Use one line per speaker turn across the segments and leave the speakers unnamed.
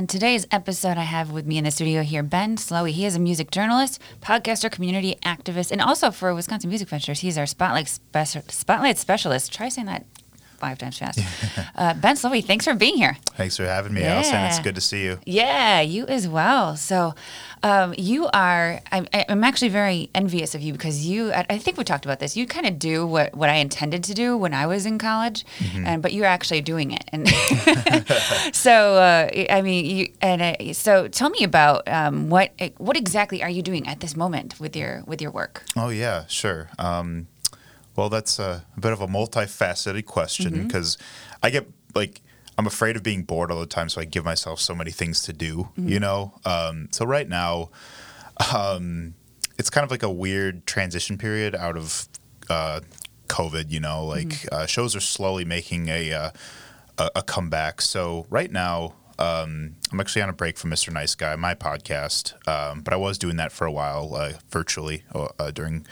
On today's episode, I have with me in the studio here Ben Slowey. He is a music journalist, podcaster, community activist, and also for Wisconsin Music Ventures, he's our spotlight, speci- spotlight specialist. Try saying that five times fast. uh, ben Slowey, thanks for being here.
Thanks for having me, Allison. It's good to see you.
Yeah, you as well. So, um, you are. I'm, I'm actually very envious of you because you. I, I think we talked about this. You kind of do what what I intended to do when I was in college, and but you're actually doing it. And so, uh, I mean, you and uh, so tell me about um, what what exactly are you doing at this moment with your with your work?
Oh, yeah, sure. Um, well, that's a, a bit of a multifaceted question because I get like, I'm afraid of being bored all the time, so I give myself so many things to do, you know? Um, so, right now, um, it's kind of like a weird transition period out of uh, COVID, you know? Like, uh, shows are slowly making a, uh, a, a comeback. So, right now, um, I'm actually on a break from Mr. Nice Guy, my podcast, um, but I was doing that for a while uh, virtually uh, during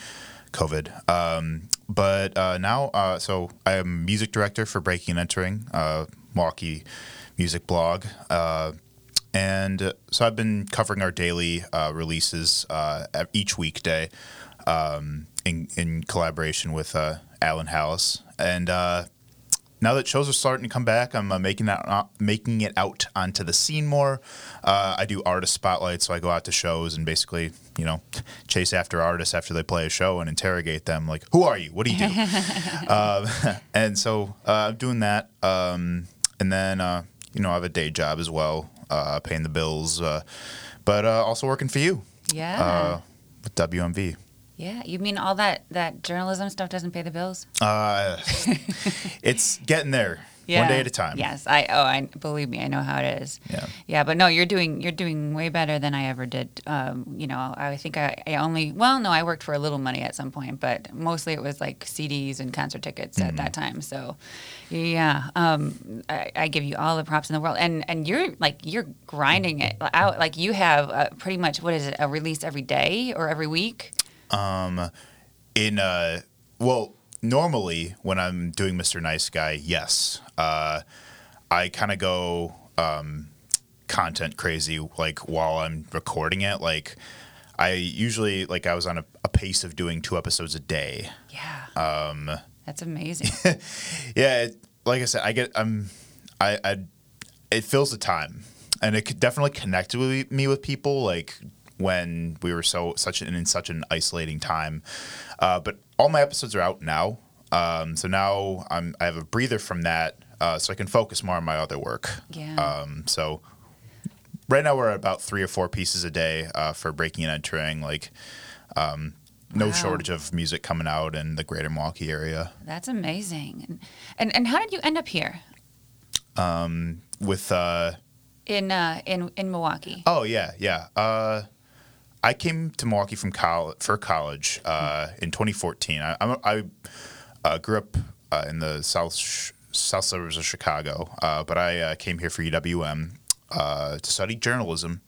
COVID. Um, but uh, now, uh, so I am music director for Breaking and Entering, uh, Milwaukee music blog. Uh, and uh, so I've been covering our daily uh, releases each weekday um, in, in collaboration with Alan Hallis. And now that shows are starting to come back, I'm making that making it out onto the scene more. I do artist spotlights, so I go out to shows and basically, you know, chase after artists after they play a show and interrogate them, like, "Who are you? What do you do?" um, and so uh, I'm doing that, um, and then uh, you know I have a day job as well, uh, paying the bills, uh, but uh, also working for you
Yeah,
uh, with WMV.
yeah. You mean all that that journalism stuff doesn't pay the bills?
Uh, it's getting there, one day at a time.
Yes, I oh I believe me, I know how it is.
Yeah.
Yeah, but no, you're doing you're doing way better than I ever did. Um, you know, I think I, I only well, no, I worked for a little money at some point, but mostly it was like CDs and concert tickets at
Mm-hmm.
that time. So, yeah, um, I, I give you all the props in the world, and and you're like you're grinding it out. Like you have uh, pretty much what is it a release every day or every week?
Um, in uh, well, normally when I'm doing Mr. Nice Guy, yes, uh, I kind of go um, content crazy like while I'm recording it. Like I usually like I was on a, a pace of doing two episodes a day.
Yeah,
Um,
that's amazing.
yeah, it, like I said, I get um, I, I it fills the time, and it could definitely connected with me with people like when we were so such an in such an isolating time. Uh, but all my episodes are out now, um, so now I'm I have a breather from that, uh, so I can focus more on my other work.
Yeah.
Um, so right now we're at about three or four pieces a day uh, for breaking and entering. Like, um, no
Wow.
shortage of music coming out in the greater Milwaukee area.
That's amazing. And, and and how did you end up here
Um, with uh,
in uh, in in Milwaukee?
Oh yeah, yeah. Uh, I came to Milwaukee from college for college uh, in 2014. I, I'm- I uh, grew up uh, in the south sh- south suburbs of Chicago, uh, but I uh, came here for UWM to study journalism,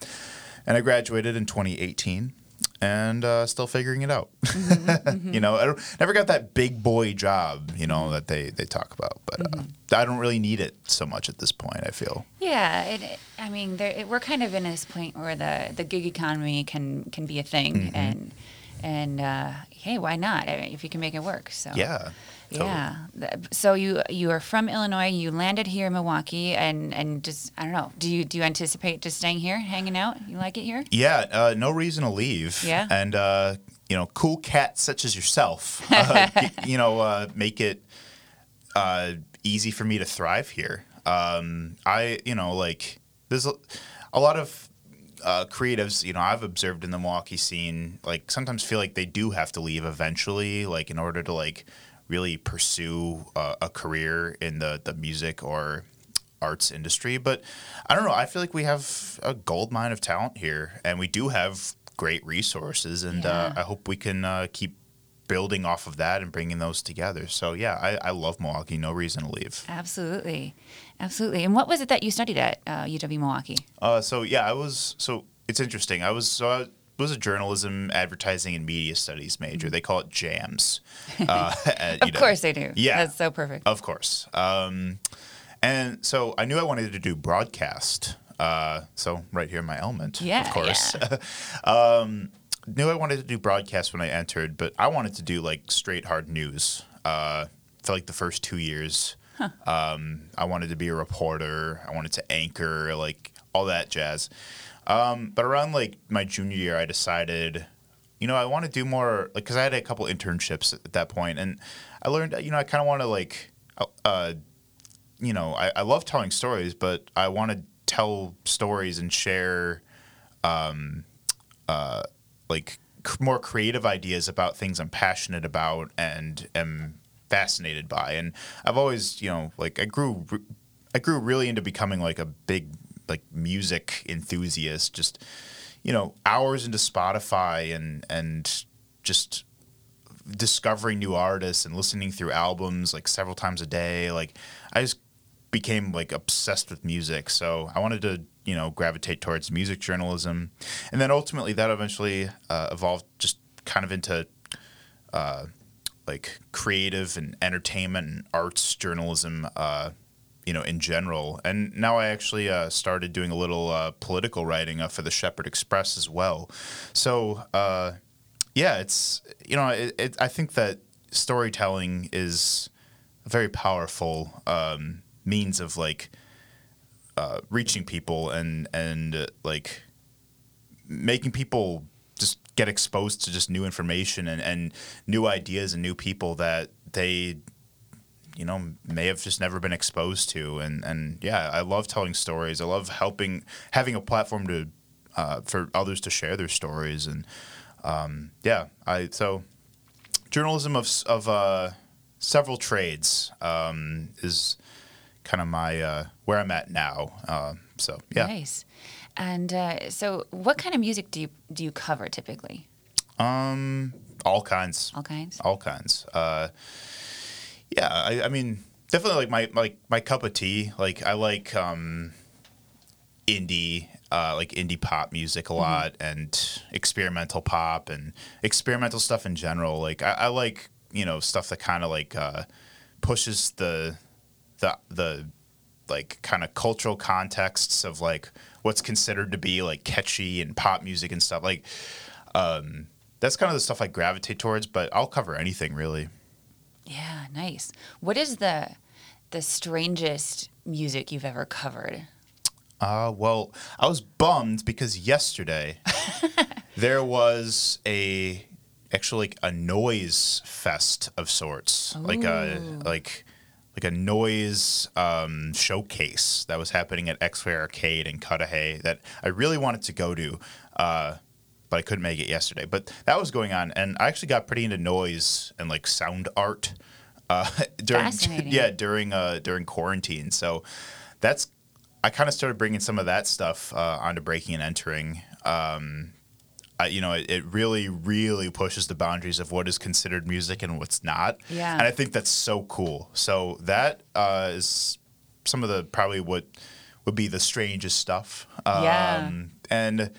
and I graduated in 2018. And uh, still figuring it out. you know, I don't, never got that big boy job, you know, that they, they talk about. But uh, I don't really need it so much at this point, I feel.
Yeah, it, it- I mean, there, it, we're kind of in this point where the, the gig economy can can be a thing,
Mm-hmm.
and and uh, hey, why not? I mean, if you can make it work. So
Yeah. totally.
yeah. So you you are from Illinois. You landed here in Milwaukee, and and just I don't know. Do you do you anticipate just staying here, hanging out? You like it here?
Yeah, uh, no reason to leave.
Yeah.
and uh, you know, cool cats such as yourself, uh, you know, uh, make it uh, easy for me to thrive here. Um, I, you know, like there's a, a lot of uh, creatives, you know, I've observed in the Milwaukee scene, like sometimes feel like they do have to leave eventually, like in order to like really pursue uh, a career in the the music or arts industry. But I don't know. I feel like we have a gold mine of talent here, and we do have great resources, and uh, I hope we can uh, keep building off of that and bringing those together. So yeah, I, I love Milwaukee. No reason to leave.
Absolutely, absolutely. And what was it that you studied at uh, UW Milwaukee?
Uh, so yeah, I was. So it's interesting. I was. So I was a journalism, advertising, and media studies major. They call it JAMS. Uh,
Of course they do.
Yeah.
that's so perfect.
Of course. Um, and so I knew I wanted to do broadcast. Uh, so right here in my element,
Yeah,
of course. um, knew I wanted to do broadcast when I entered, but I wanted to do like straight hard news. Uh, for like the first two years, um, I wanted to be a reporter. I wanted to anchor, like all that jazz. Um, but around like my junior year, I decided, you know, I want to do more, like, because I had a couple internships at that point, and I learned, you know, I kind of want to like, uh, you know, I, I love telling stories, but I want to tell stories and share, um, uh, like more creative ideas about things I'm passionate about and am fascinated by. And I've always, you know, like I grew, re- I grew really into becoming like a big like music enthusiast. Just, you know, hours into Spotify and and just discovering new artists and listening through albums like several times a day. Like I just became like obsessed with music. So I wanted to, you know, gravitate towards music journalism. And then ultimately that eventually uh, evolved just kind of into uh, like creative and entertainment and arts journalism, uh, you know, in general. And now I actually uh, started doing a little uh, political writing uh, for the Shepherd Express as well. So, yeah, it's you know, it, it, I think that storytelling is a very powerful um, means of like uh, reaching people and and uh, like making people just get exposed to just new information and, and new ideas and new people that they you know may have just never been exposed to. And and yeah I love telling stories. I love helping having a platform to uh, for others to share their stories. And um, yeah I so journalism of of uh, several trades um, is kind of my uh, where I'm at now uh, so yeah
Nice. And uh, so, what kind of music do you do you cover typically?
um all kinds
All kinds.
all kinds. Uh, yeah, I, I mean, definitely like my like my cup of tea. Like I like um, indie, uh, like indie pop music a lot, and experimental pop and experimental stuff in general. Like I, I like you know stuff that kind of like uh, pushes the the the like kind of cultural contexts of like what's considered to be like catchy and pop music and stuff like um that's kind of the stuff I gravitate towards, but I'll cover anything really.
Yeah, nice. What is the the strangest music you've ever covered?
Uh, well, I was bummed because yesterday there was a actually like a noise fest of sorts, like a like like a noise um, showcase that was happening at X-Ray Arcade in Cudahy that I really wanted to go to, uh, but I couldn't make it yesterday. But that was going on, and I actually got pretty into noise and like sound art uh, during yeah during uh, during quarantine. So that's I kind of started bringing some of that stuff uh, onto breaking and entering. Um, I, you know, it, it really, really pushes the boundaries of what is considered music and what's not.
Yeah.
And I think that's so cool. So that uh, is some of the probably what would be the strangest stuff. Um,
Yeah.
And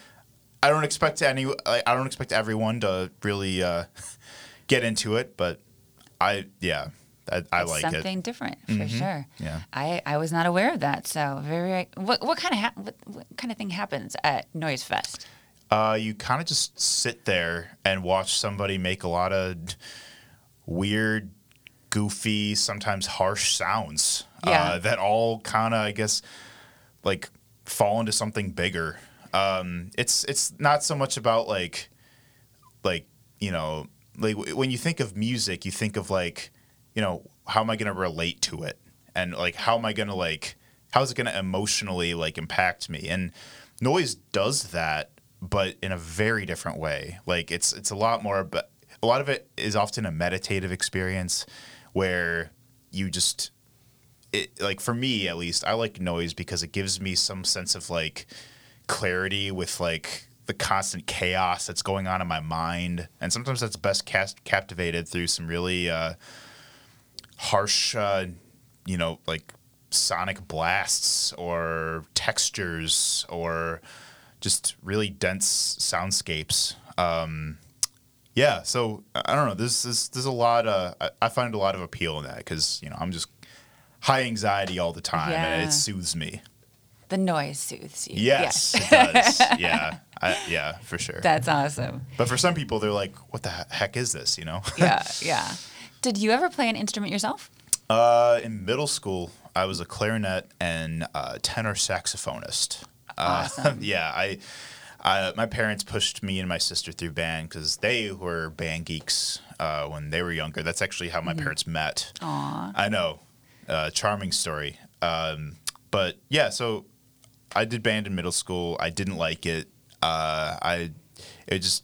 I don't expect any. I don't expect everyone to really uh, get into it, but I yeah, I, I like it.
something different for sure.
Yeah.
I, I was not aware of that. So very, what what kind of what, what kind of thing happens at Noise Fest?
Uh, you kind of just sit there and watch somebody make a lot of weird, goofy, sometimes harsh sounds.
Yeah.
Uh, that all kind of, I guess, like fall into something bigger. Um, it's it's not so much about like, like you know, like w- when you think of music, you think of like, you know, how am I going to relate to it, and like how am I going to like, how is it going to emotionally like impact me? And noise does that, but in a very different way. Like it's it's a lot more, but a lot of it is often a meditative experience where you just it like for me at least I like noise because it gives me some sense of like clarity with like the constant chaos that's going on in my mind and sometimes that's best cast captivated through some really uh, harsh uh, you know like sonic blasts or textures or just really dense soundscapes. Um, yeah so i don't know there's there's, there's a lot uh, I, find a lot of appeal in that because you know i'm just high anxiety all the time and it soothes me.
The noise soothes you.
yes, it does. Yeah I, yeah for sure.
That's awesome.
but for some people they're like what the heck is this? You know?
Yeah, yeah. Did you ever play an instrument yourself?
uh, in middle school i was a clarinet and uh, tenor saxophonist uh, yeah i uh, my parents pushed me and my sister through band because they were band geeks uh, when they were younger. That's actually how my parents met.
Aw.
I know, uh, charming story. Um, but yeah, so I did band in middle school. I didn't like it. Uh, I it just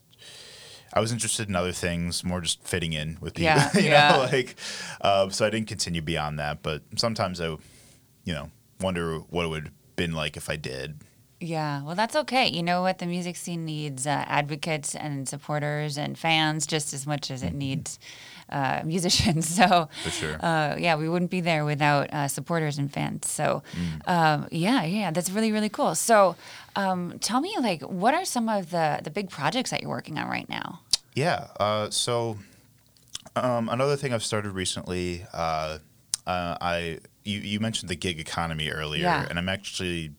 I was interested in other things, more just fitting in with people.
Yeah,
you
yeah.
know, like uh, so I didn't continue beyond that. But sometimes I, you know, wonder what it would have been like if I did.
Yeah, well, that's okay. You know what? The music scene needs uh, advocates and supporters and fans just as much as it needs uh, musicians. So,
Mm-hmm. For sure.
uh, yeah, we wouldn't be there without uh, supporters and fans. So, um, yeah, yeah, that's really, really cool. So, um, tell me, like, what are some of the the big projects that you're working on right now?
Yeah. Uh, so um, another thing I've started recently, uh, uh, I you, you mentioned the gig economy earlier,
Yeah.
and I'm actually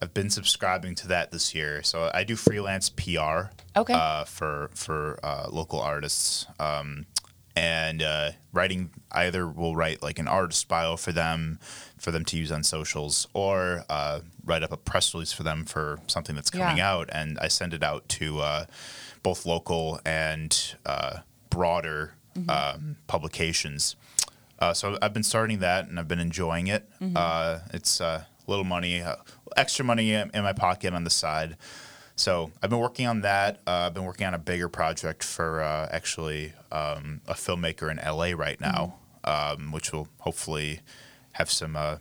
I've been subscribing to that this year. So I do freelance PR.
Okay.
Uh, for for uh, local artists. Um, and uh, writing either will write like an artist bio for them for them to use on socials or uh, write up a press release for them for something that's coming
Yeah.
out and i send it out to uh, both local and uh, broader um, publications uh, so i've been starting that and i've been enjoying it uh, it's uh, little money uh, extra money in in my pocket on the side so I've been working on that. Uh, I've been working on a bigger project for uh, actually um, a filmmaker in LA right now, um, which will hopefully have some uh,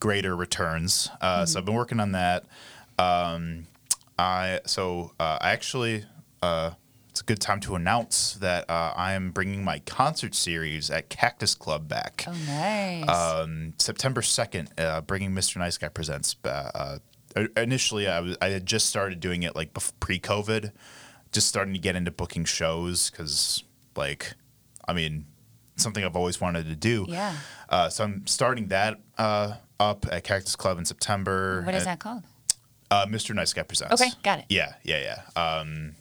greater returns. Uh, So I've been working on that. Um, I so uh, I actually uh, it's a good time to announce that uh, I am bringing my concert series at Cactus Club back.
Oh, nice.
Um, September 2nd, uh, bringing Mr. Nice Guy presents. Uh, uh, initially, I, was, I had just started doing it like pre-COVID, just starting to get into booking shows because, like, I mean, something I've always wanted to do.
yeah.
Uh, so I'm starting that uh, up at Cactus Club in September.
What is
And-
that called?
uh, Mr. Nice Guy presents.
Okay, got it.
Yeah, yeah, yeah. Um,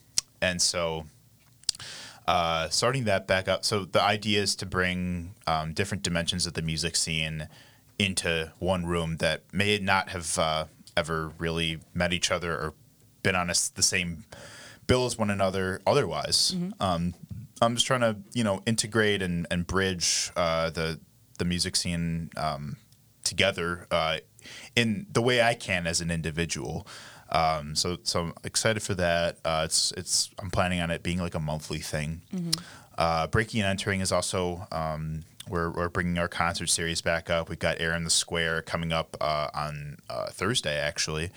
and so uh, starting that back up. So the idea is to bring um, different dimensions of the music scene into one room that may not have uh, ever really met each other or been on a the same bill as one another otherwise. Um, I'm just trying to, you know, integrate and, and bridge uh, the the music scene um, together uh, in the way I can as an individual. Um, so so I'm excited for that. Uh, it's it's I'm planning on it being like a monthly thing. Uh, Breaking and entering is also um, we're we're bringing our concert series back up. We've got Air in the Square coming up uh, on uh, Thursday actually,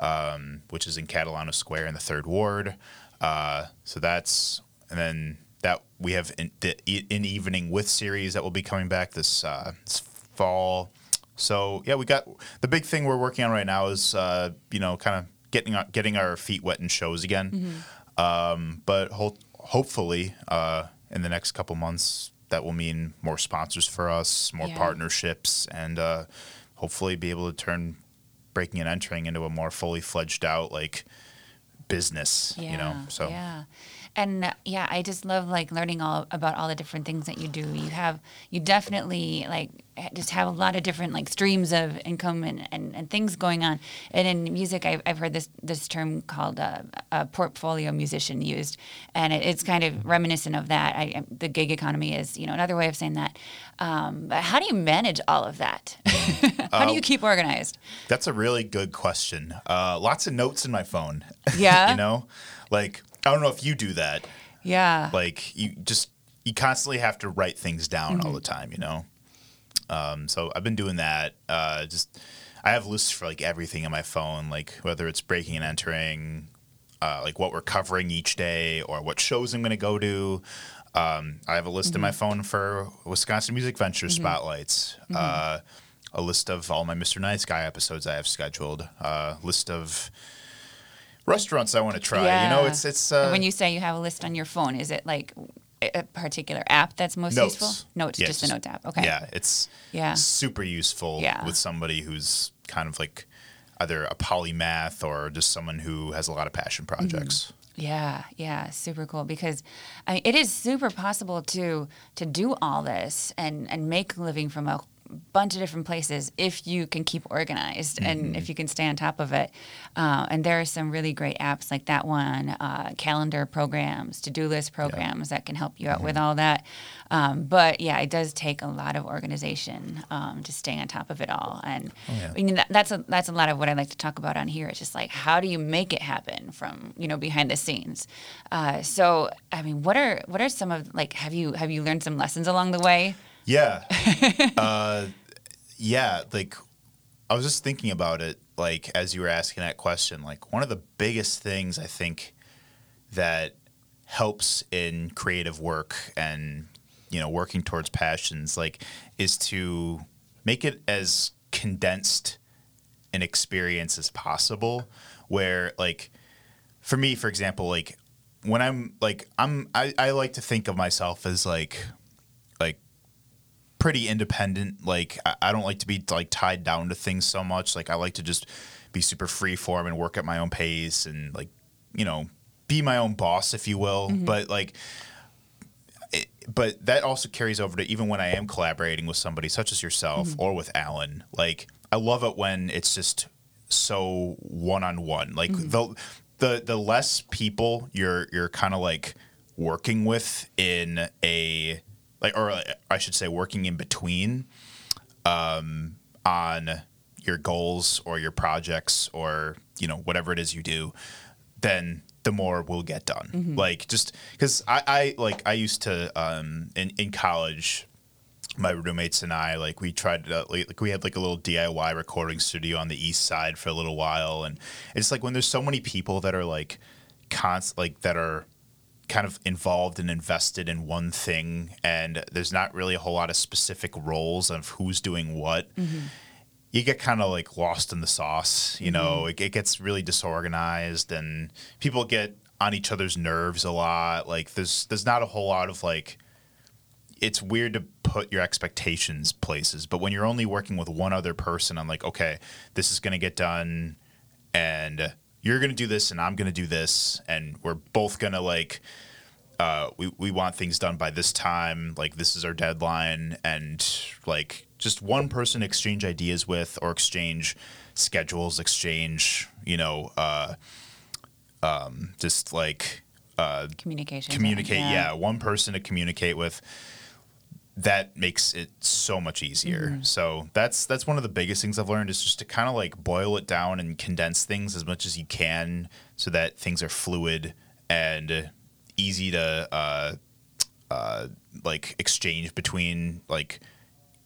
um, which is in Catalano Square in the Third Ward. Uh, so that's and then that we have in, the in evening with series that will be coming back this uh, this fall. So yeah, we got the big thing we're working on right now is uh, you know kind of getting our, getting our feet wet in shows again. Um, but ho- hopefully uh, in the next couple months that will mean more sponsors for us, more
Yeah.
partnerships, and uh, hopefully be able to turn breaking and entering into a more fully fledged out like business.
Yeah,
you know, so
yeah, and uh, yeah, I just love like learning all about all the different things that you do. You have you definitely like just have a lot of different like streams of income and, and, and things going on. And in music, I've, I've heard this this term called uh, a portfolio musician used, and it, it's kind of reminiscent of that. I, I- the gig economy is you know another way of saying that. Um, but how do you manage all of that? how do you keep organized?
That's a really good question. Uh, lots of notes in my phone.
Yeah?
you know, like I don't know if you do that.
Yeah.
Like you just you constantly have to write things down all the time, you know. Um, so I've been doing that. Uh, just I have lists for like everything on my phone, like whether it's breaking and entering, uh, like what we're covering each day, or what shows I'm going to go to. Um, I have a list in my phone for Wisconsin Music Venture spotlights. Uh, a list of all my Mr. Nice Guy episodes I have scheduled. A list of restaurants I want to try. You know, it's it's uh,
when you say you have a list on your phone, is it like a particular app that's most
notes.
useful? Notes,
Yeah,
just the notes app. Okay.
Yeah, it's
Yeah.
super useful
Yeah.
with somebody who's kind of like either a polymath or just someone who has a lot of passion
Mm-hmm.
projects.
Yeah, yeah, super cool because I mean, it is super possible to to do all this and and make a living from a bunch of different places if you can keep organized and if you can stay on top of it. Uh, and there are some really great apps like that one, uh, calendar programs, to do list programs that can help you out with all that. Um, but yeah, it does take a lot of organization um, to stay on top of it all. And
yeah.
I mean, that, that's a that's a lot of what I like to talk about on here. It's just like how do you make it happen from you know behind the scenes. Uh, so I mean, what are what are some of like have you have you learned some lessons along the way?
Yeah. uh, yeah, like I was just thinking about it like as you were asking that question, like one of the biggest things I think that helps in creative work and you know working towards passions like is to make it as condensed an experience as possible where like for me for example like when i'm like i'm i, I like to think of myself as like like pretty independent like I, I don't like to be like tied down to things so much like i like to just be super free form and work at my own pace and like you know be my own boss if you will mm-hmm. but like it, but that also carries over to even when I am collaborating with somebody such as yourself mm-hmm. or with Alan. Like I love it when it's just so one on one. Like mm-hmm. the the the less people you're you're kind of like working with in a like or I should say working in between um, on your goals or your projects or you know whatever it is you do then the more will get done. Like just because I, I like i used to um in, in college my roommates and i like we tried to like like, we had like a little diy recording studio on the east side for a little while and it's like when there's so many people that are like const like that are kind of involved and invested in one thing and there's not really a whole lot of specific roles of who's doing what mm-hmm. you get kind of like lost in the sauce you mm-hmm. know? It, it gets really disorganized and people get on each other's nerves a lot. Like there's there's not a whole lot of like it's weird to put your expectations places but when you're only working with one other person i'm like okay this is going to get done and you're going to do this and i'm going to do this and we're both going to like uh, we, we want things done by this time like this is our deadline and like just one person exchange ideas with or exchange schedules exchange you know uh, um, just like uh,
Communication.
communicate yeah. one person to communicate with that makes it so much easier. So that's that's one of the biggest things i've learned is just to kind of like boil it down and condense things as much as you can so that things are fluid and easy to uh, uh, like exchange between like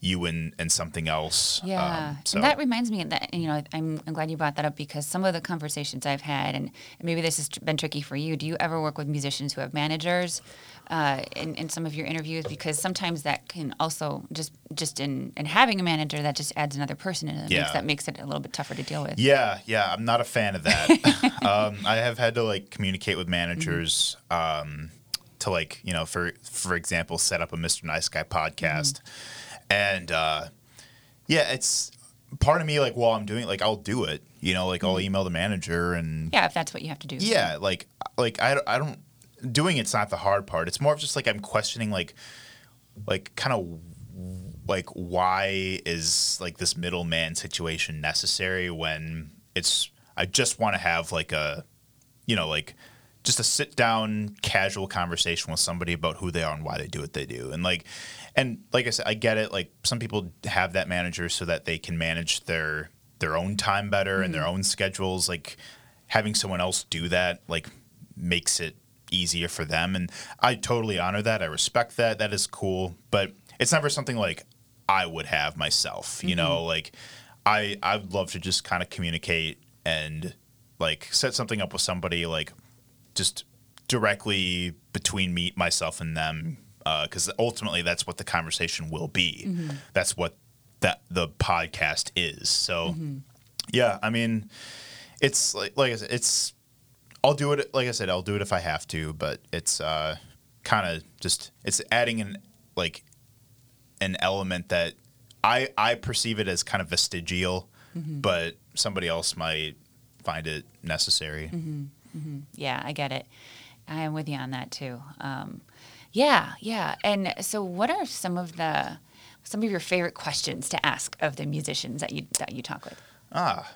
you and and something else
Yeah,
um, so
and that reminds me that you know I'm, I'm glad you brought that up because some of the conversations I've had, and maybe this has been tricky for you. Do you ever work with musicians who have managers uh, in in some of your interviews? Because sometimes that can also just just in in having a manager that just adds another person in. It
Yeah.
makes that makes it a little bit tougher to deal with.
Yeah, yeah, I'm not a fan of that. um, I have had to like communicate with managers um, to like you know for for example set up a Mr. Nice Guy podcast, and uh, yeah, it's part of me like while I'm doing it, like I'll do it. You know, like I'll email the manager and
Yeah, if that's what you have to do.
yeah, like like I, don't- I don't doing it's not the hard part. It's more of just like I'm questioning like like kind of like why is like this middleman situation necessary when it's I just want to have like a you know like just a sit down casual conversation with somebody about who they are and why they do what they do and like and like I said I get it like some people have that manager so that they can manage their their own time better and their mm-hmm. own schedules like having someone else do that like makes it easier for them. And I totally honor that. I respect that. That is cool. But it's never something like I would have myself. You know, mm-hmm. like I I would love to just kind of communicate and like set something up with somebody like just directly between me myself and them Uh, because ultimately that's what the conversation will be. Mm-hmm. That's what that the podcast is. So mm-hmm. yeah, I mean, it's like like I said, it's I'll do it like I said, I'll do it if I have to, but it's uh kind of just it's adding an like an element that I I perceive it as kind of vestigial, mm-hmm. but somebody else might find it necessary.
Yeah, I get it. I am with you on that too. Um, yeah, yeah. And so, what are some of the some of your favorite questions to ask of the musicians that you that you talk with?
Ah,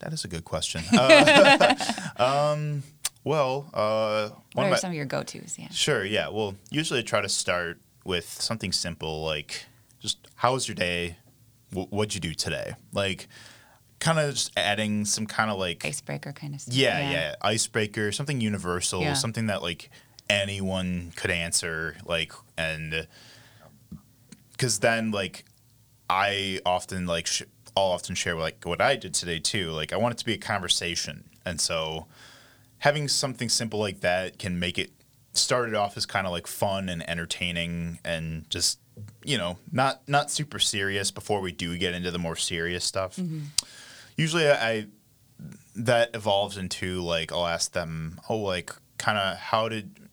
that is a good question. Uh, um, well, uh,
What are
my,
some of your go tos? Yeah.
Sure, yeah. Well, usually I try to start with something simple like just how was your day? Wh- what'd you do today? Like, kind of just adding some kind of like
Icebreaker kind of stuff.
yeah, yeah, icebreaker, something universal,
Yeah.
something that like anyone could answer, like, and because then like I often like sh- I'll often share like what I did today too. Like, I want it to be a conversation, and so having something simple like that can make it started off as kind of like fun and entertaining and just you know not not super serious before we do get into the more serious stuff mm-hmm. usually I that evolves into like I'll ask them, oh, like kind of how did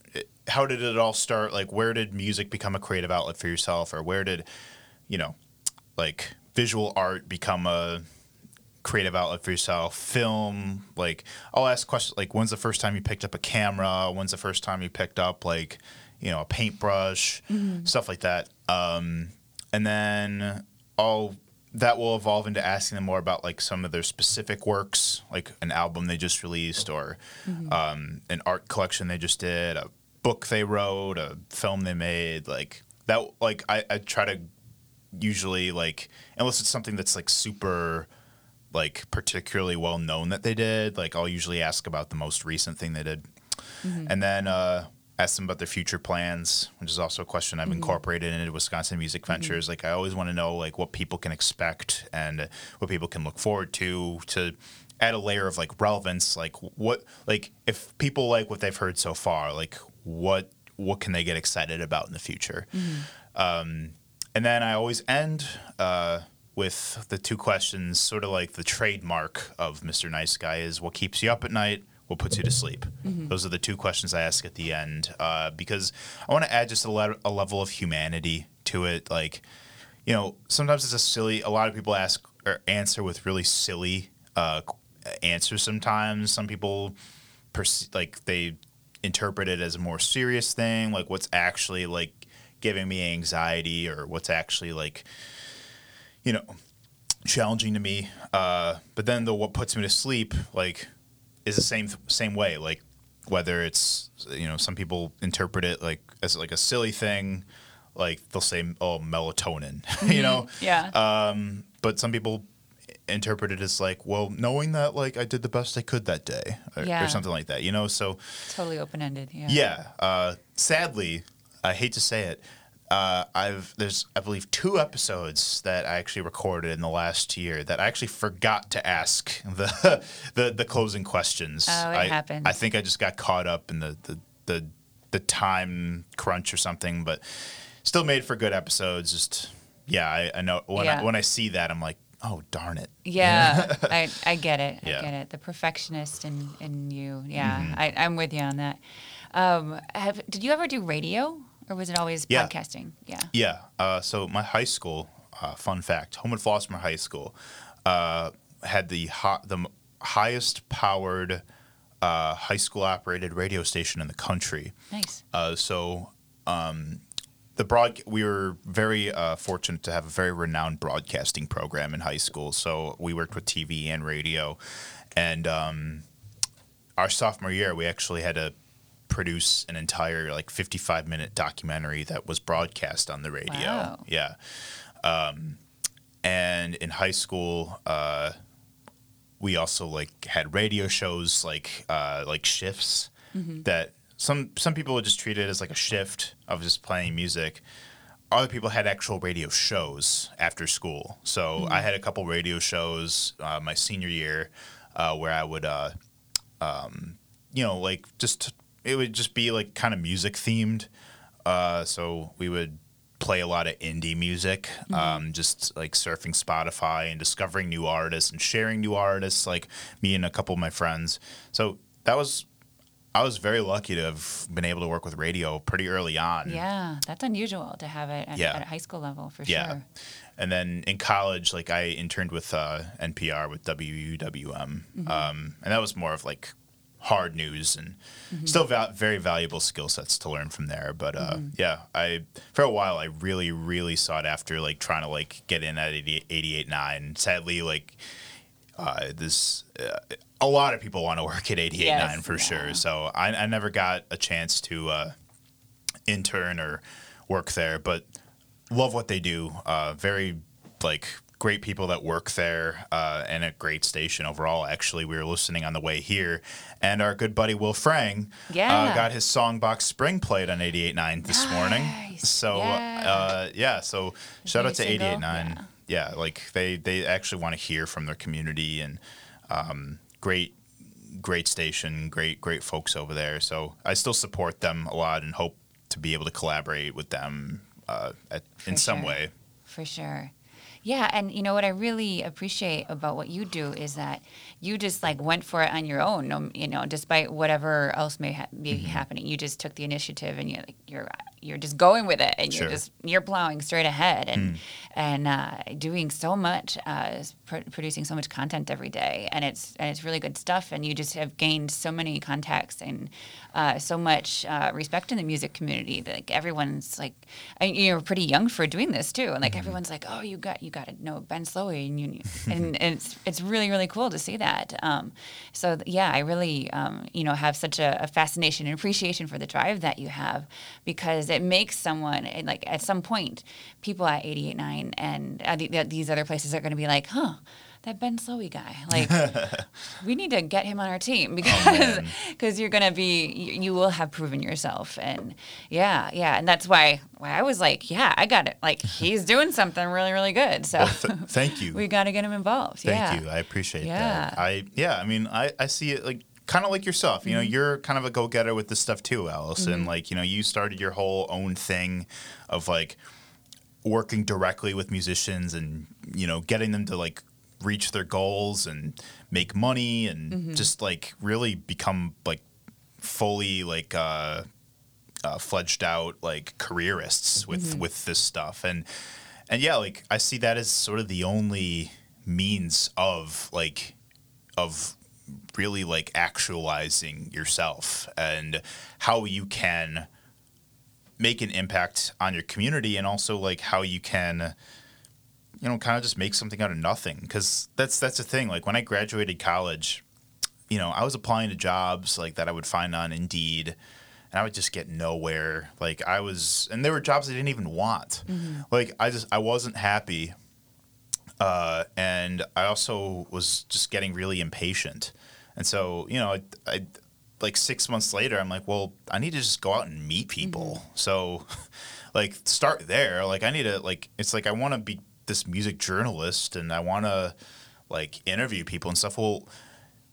how did it all start? Like, where did music become a creative outlet for yourself, or where did you know, like visual art become a creative outlet for yourself? Film, like I'll ask questions like, when's the first time you picked up a camera? When's the first time you picked up like you know a paintbrush, stuff like that. Um, and then I'll that will evolve into asking them more about like some of their specific works, like an album they just released, or um, an art collection they just did, a book they wrote, a film they made, like that. Like I, I try to usually like unless it's something that's like super like particularly well known that they did like i'll usually ask about the most recent thing they did. Mm-hmm. And then uh ask them about their future plans which is also a question i've mm-hmm. incorporated into wisconsin music mm-hmm. ventures. Like i always want to know like what people can expect and what people can look forward to to add a layer of like relevance like what like if people like what they've heard so far like what what can they get excited about in the future um, and then I always end uh, with the two questions, sort of like the trademark of Mr. Nice Guy is what keeps you up at night, what puts you to sleep. Those are the two questions I ask at the end uh, because I want to add just a, le- a level of humanity to it. Like, you know, sometimes it's a silly, a lot of people ask or answer with really silly uh, answers sometimes. Some people, perce- like, they interpret it as a more serious thing, like what's actually like giving me anxiety or what's actually like, you know, challenging to me. Uh, but then the what puts me to sleep, like, is the same same way. Like whether it's you know some people interpret it like as like a silly thing, like they'll say oh melatonin, you know.
Yeah.
Um, but some people interpret it as like well knowing that like I did the best I could that day or,
Yeah.
or something like that, you know. So
totally open ended. Yeah.
yeah. Uh, sadly, I hate to say it. Uh, I've there's I believe two episodes that I actually recorded in the last year that I actually forgot to ask the the, the closing questions.
Oh, it
I,
happens.
I think I just got caught up in the, the the the time crunch or something, but still made for good episodes. Just yeah, I, I know when
Yeah.
I, when I see that, I'm like, oh darn it.
Yeah, I, I get it.
Yeah.
I get it. The perfectionist in, in you. Yeah,
Mm-hmm.
I, I'm with you on that. Um, have, did you ever do radio or was it always
Yeah.
podcasting? Yeah.
Yeah. Uh, so my high school, uh, fun fact, home Homewood Flossmoor High School, uh, had the ho- the highest powered uh, high school operated radio station in the country.
Nice.
Uh, so um, the broad we were very uh, fortunate to have a very renowned broadcasting program in high school. So we worked with TV and radio, and um, our sophomore year we actually had to produce an entire like 55 minute documentary that was broadcast on the radio.
Wow.
Yeah. Um, and in high school, uh, we also like had radio shows like uh, like shifts that some some people would just treat it as like a shift of just playing music. Other people had actual radio shows after school. So I had a couple radio shows uh, my senior year uh, where I would, uh, um, you know, like just it would just be like kind of music themed. Uh, so we would play a lot of indie music, um, just like surfing Spotify and discovering new artists and sharing new artists, like me and a couple of my friends. So that was, I was very lucky to have been able to work with radio pretty early on.
Yeah, that's unusual to have it at,
Yeah.
at a high school level for
Yeah.
sure.
And then in college, like I interned with uh, NPR with WUWM,
Mm-hmm.
um, and that was more of like hard news and
Mm-hmm.
still val- very valuable skill sets to learn from there. But uh,
Mm-hmm.
yeah, I for a while I really really sought after like trying to like get in at 80, 88.9. Sadly, like uh, this. Uh, a lot of people want to work at 88.9
Yes,
for
yeah.
sure. So I, I never got a chance to uh, intern or work there, but love what they do. Uh, very like great people that work there, uh, and a great station overall. Actually, we were listening on the way here, and our good buddy Will Frang uh, got his songbox spring played on 88.9 this morning. So
Yeah.
uh, yeah, so shout out to
single?
88.9.
Yeah.
Yeah. like they they actually want to hear from their community and um, great great station, great great folks over there. So I still support them a lot and hope to be able to collaborate with them uh, at, in
For
some way.
For sure. Yeah, and you know what I really appreciate about what you do is that you just like went for it on your own. You know, despite whatever else may ha- be
Mm-hmm.
happening, you just took the initiative and you like, you're you're just going with it, and
Sure.
you're just you're plowing straight ahead
Mm.
and and uh, doing so much, uh, pr- producing so much content every day, and it's and it's really good stuff. And you just have gained so many contacts and uh, so much uh, respect in the music community. that, Like everyone's like, and you're pretty young for doing this too, and like everyone's like, oh, you got you got to know Ben Slowey, and you and, and it's it's really really cool to see that. Um, so th- yeah, I really um, you know have such a, a fascination and appreciation for the drive that you have because it makes someone like at some point people at 88.9 and uh, the, the, these other places are going to be like, huh. That Ben Slowey guy, like, we need to get him on our team because
man.
because you're gonna be you, you will have proven yourself and yeah yeah and that's why why I was like yeah I got it like he's doing something really really good so
Well, th- thank you.
we got to get him involved
Thank
yeah
you. I appreciate
Yeah.
that. I yeah, I mean, I, I see it like kind of like yourself. You know,
Mm-hmm.
you're kind of a go getter with this stuff too, Allison. Like, you know, you started your whole own thing of like working directly with musicians and you know getting them to like reach their goals and make money and
Mm-hmm.
just like really become like fully like uh, uh fledged out like careerists with
Mm-hmm.
with this stuff and and yeah like i see that as sort of the only means of like of really like actualizing yourself and how you can make an impact on your community and also like how you can you know kind of just make something out of nothing. Because that's that's the thing like when i graduated college you know i was applying to jobs like that i would find on indeed and i would just get nowhere. Like i was and there were jobs i didn't even want. Mm-hmm. Like i just i wasn't happy uh, and I also was just getting really impatient. And so, you know, I, I like six months later, I'm like, well, I need to just go out and meet people. So, like, start there. Like, I need to like, it's like I want to be this music journalist, and I want to like interview people and stuff. Well,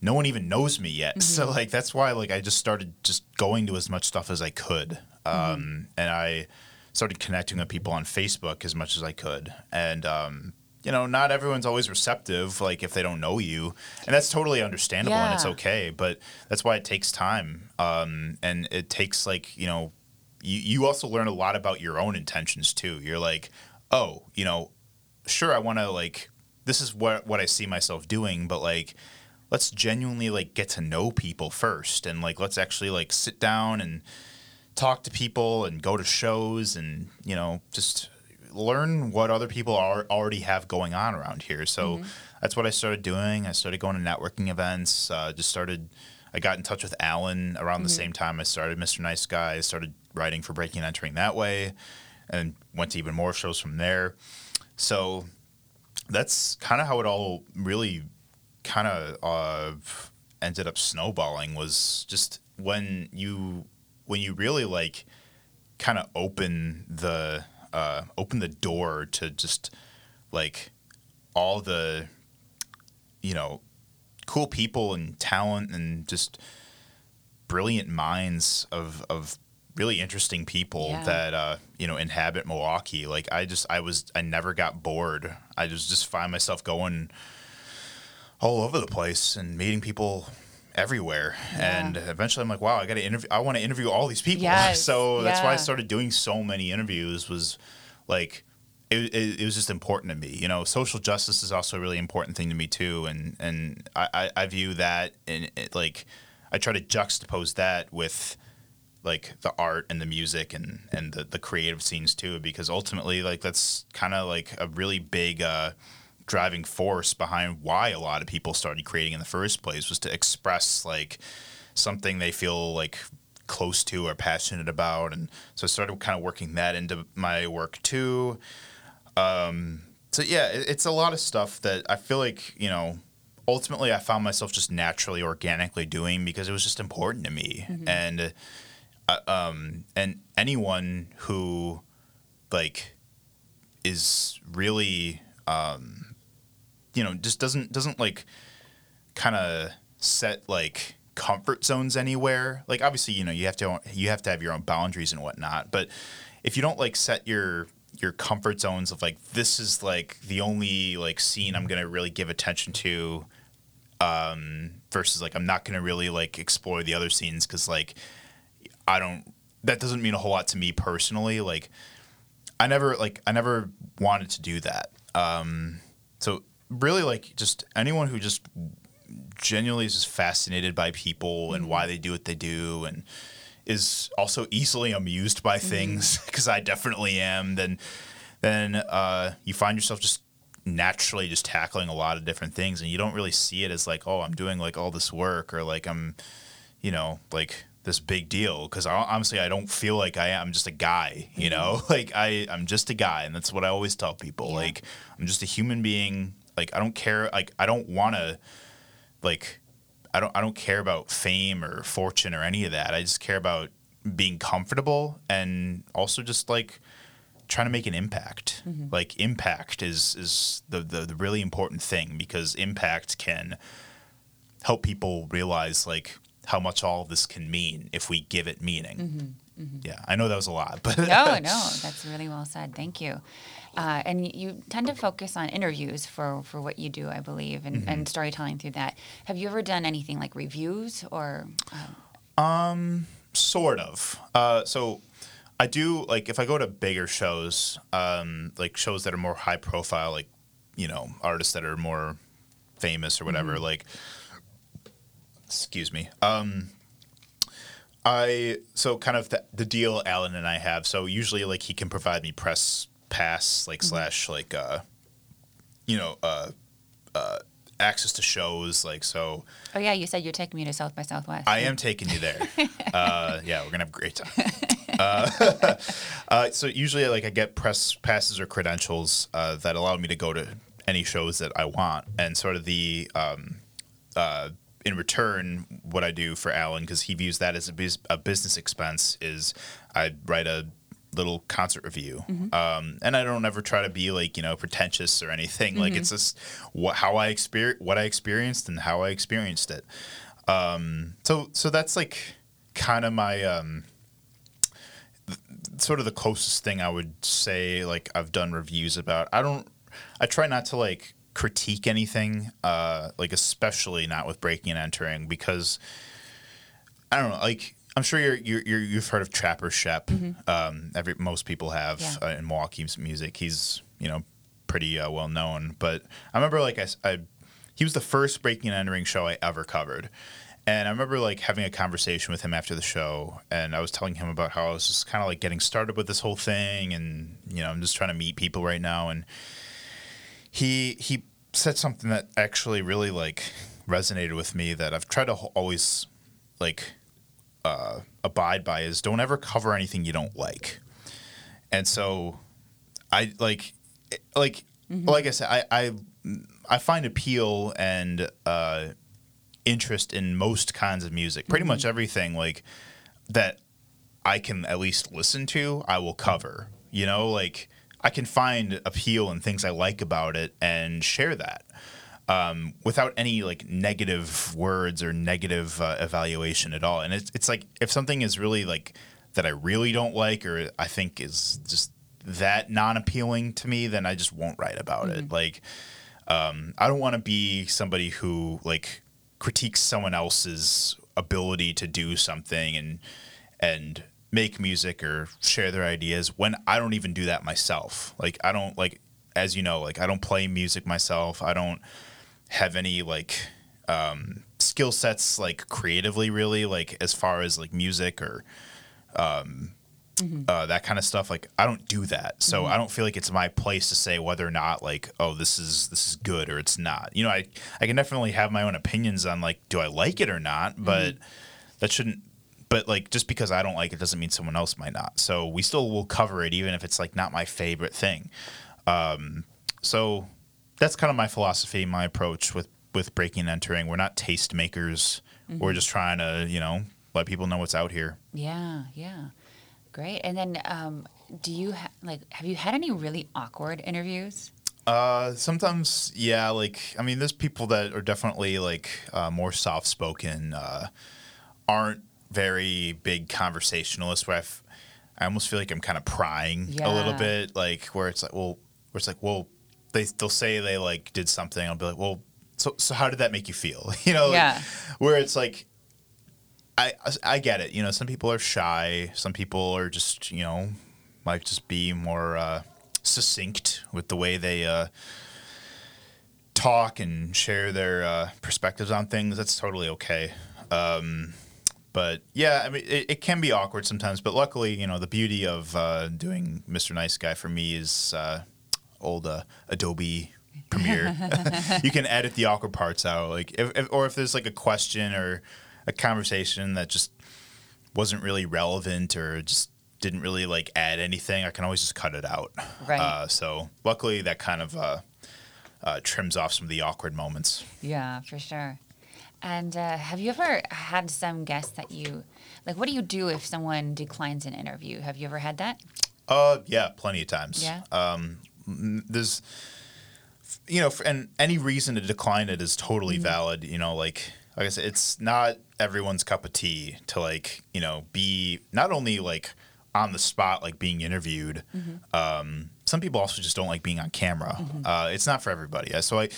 no one even knows me yet, so like that's why like I just started just going to as much stuff as I could, um, and I started connecting with people on Facebook as much as I could, and um, you know, not everyone's always receptive, like if they don't know you, and that's totally understandable and it's okay. But that's why it takes time, um, and it takes like you know, you you also learn a lot about your own intentions too. You're like, oh, you know, sure, I want to like this is what what I see myself doing, but like let's genuinely like get to know people first and like let's actually like sit down and talk to people and go to shows and you know just learn what other people are already have going on around here. So that's what i started doing. I started going to networking events uh, just started i got in touch with alan around the same time i started mr nice guy. I started writing for breaking and entering that way and went to even more shows from there. So that's kind of how it all really kind of uh, ended up snowballing was just when you when you really like kind of open the uh, open the door to just like all the you know cool people and talent and just brilliant minds of of really interesting people
Yeah.
that uh, you know inhabit Milwaukee. Like I just I was I never got bored. I just just find myself going all over the place and meeting people everywhere.
Yeah.
And eventually I'm like, wow, I got to interview I want to interview all these people.
Yes,
so that's why I started doing so many interviews was like it, it, it was just important to me. You know, social justice is also a really important thing to me too, and and I, I, I view that and it, like I try to juxtapose that with like the art and the music and and the, the creative scenes too, because ultimately like that's kind of like a really big uh, driving force behind why a lot of people started creating in the first place was to express like something they feel like close to or passionate about. And so I started kind of working that into my work too. Um, so yeah, it, it's a lot of stuff that I feel like you know. Ultimately, I found myself just naturally, organically doing because it was just important to me, and uh, um, and anyone who like is really um, you know just doesn't doesn't like kind of set like comfort zones anywhere. Like obviously, you know, you have to you have to have your own boundaries and whatnot. But if you don't like set your your comfort zones of like this is like the only like scene I'm gonna really give attention to, um, versus like I'm not gonna really like explore the other scenes because like I don't that doesn't mean a whole lot to me personally. Like I never like I never wanted to do that. Um, so really like just anyone who just genuinely is just fascinated by people and why mm-hmm. they do what they do and is also easily amused by mm-hmm. things because I definitely am then then uh, you find yourself just naturally just tackling a lot of different things and you don't really see it as like oh I'm doing like all this work or like I'm you know like this big deal because honestly I don't feel like I am I'm just a guy you mm-hmm. know? Like I I'm just a guy and that's what I always tell people
Yeah.
like I'm just a human being like I don't care like I don't want to like I don't I don't care about fame or fortune or any of that. I just care about being comfortable and also just like trying to make an impact. Mm-hmm. Like impact is is the, the the really important thing because impact can help people realize like how much all of this can mean if we give it meaning. Mm-hmm. Mm-hmm. Yeah, I know that was a lot, but
no, no, that's really well said. Thank you. Uh, and you tend to focus on interviews for, for what you do, I believe, and,
Mm-hmm.
and storytelling through that. Have you ever done anything like reviews or? Um,
sort of. Uh, so I do like if I go to bigger shows, um, like shows that are more high profile, like you know artists that are more famous or whatever. Like, excuse me. Um, I so kind of the, the deal Alan and I have. So usually like he can provide me press pass like slash like uh, you know uh, uh, access to shows like so.
oh yeah, you said you're taking me to South by Southwest.
I am taking you there. uh, yeah, we're gonna have a great time. Uh, uh, so usually, like, I get press passes or credentials uh, that allow me to go to any shows that I want, and sort of the um, uh, in return, what I do for Alan because he views that as a, bus- a business expense is I write a little concert review, um, and I don't ever try to be like you know pretentious or anything. Like it's just what how I exper- what I experienced and how I experienced it. Um, so so that's like kind of my um, th- sort of the closest thing I would say like I've done reviews about. I don't I try not to like critique anything uh like especially not with breaking and entering because I don't know like I'm sure you're, you're, you're you've heard of Trapper Schoepp um every most people have
Yeah.
uh, in Milwaukee's music he's you know pretty uh, well known but I remember like I, I- he was the first breaking and entering show I ever covered and I remember like having a conversation with him after the show, and I was telling him about how I was just kind of like getting started with this whole thing, and you know I'm just trying to meet people right now. And he he said something that actually really like resonated with me that I've tried to always like uh, abide by is don't ever cover anything you don't like. And so I like like like I said I I I find appeal and uh interest in most kinds of music, pretty much everything like that I can at least listen to, I will cover. You know, like I can find appeal and things I like about it and share that. Um, without any like negative words or negative uh, evaluation at all. And it's, it's like if something is really like that I really don't like or I think is just that non appealing to me, then I just won't write about it. Like, um, I don't want to be somebody who like critiques someone else's ability to do something and and make music or share their ideas when I don't even do that myself. Like I don't like as you know, like I don't play music myself. I don't have any like um skill sets like creatively really like as far as like music or um uh, that kind of stuff? Like i don't do that. So i don't feel like it's my place to say whether or not like oh this is this is good or it's not. You know i i can definitely have my own opinions on like do i like it or not but that shouldn't but like just because i don't like it doesn't mean someone else might not. So we still will cover it even if it's like not my favorite thing. Um so that's kind of my philosophy my approach with with breaking and entering we're not taste makers we're just trying to you know let people know what's out here
Yeah, yeah. Great. And then um, do you ha- like have you had any really awkward interviews?
Uh, sometimes, yeah. Like, I mean, there's people that are definitely like uh, more soft spoken, uh, aren't very big conversationalists. Where I, f- I almost feel like I'm kind of prying a little bit, like where it's like, well, where it's like, well, they they'll say they like did something. I'll be like, well, so so how did that make you feel? You know, like, where it's like. I, I get it. You know, some people are shy. Some people are just, you know, might just be more uh, succinct with the way they uh, talk and share their uh, perspectives on things. That's totally okay. Um, but yeah, I mean, it, it can be awkward sometimes. But luckily, you know, the beauty of uh, doing Mr. Nice Guy for me is uh, old uh, Adobe Premiere. you can edit the awkward parts out, like if, if or if there's like a question or a conversation that just wasn't really relevant or just didn't really like add anything, I can always just cut it out.
Right.
Uh, so luckily, that kind of uh, uh, trims off some of the awkward moments.
Yeah, for sure. And uh, have you ever had some guests that you like? What do you do if someone declines an interview? Have you ever had that?
Uh, yeah, plenty of times.
Yeah.
Um, there's, you know, and any reason to decline it is totally valid. You know, like like I said, it's not everyone's cup of tea to like you know be not only like on the spot like being interviewed. Um, some people also just don't like being on camera. Uh, it's not for everybody. So I.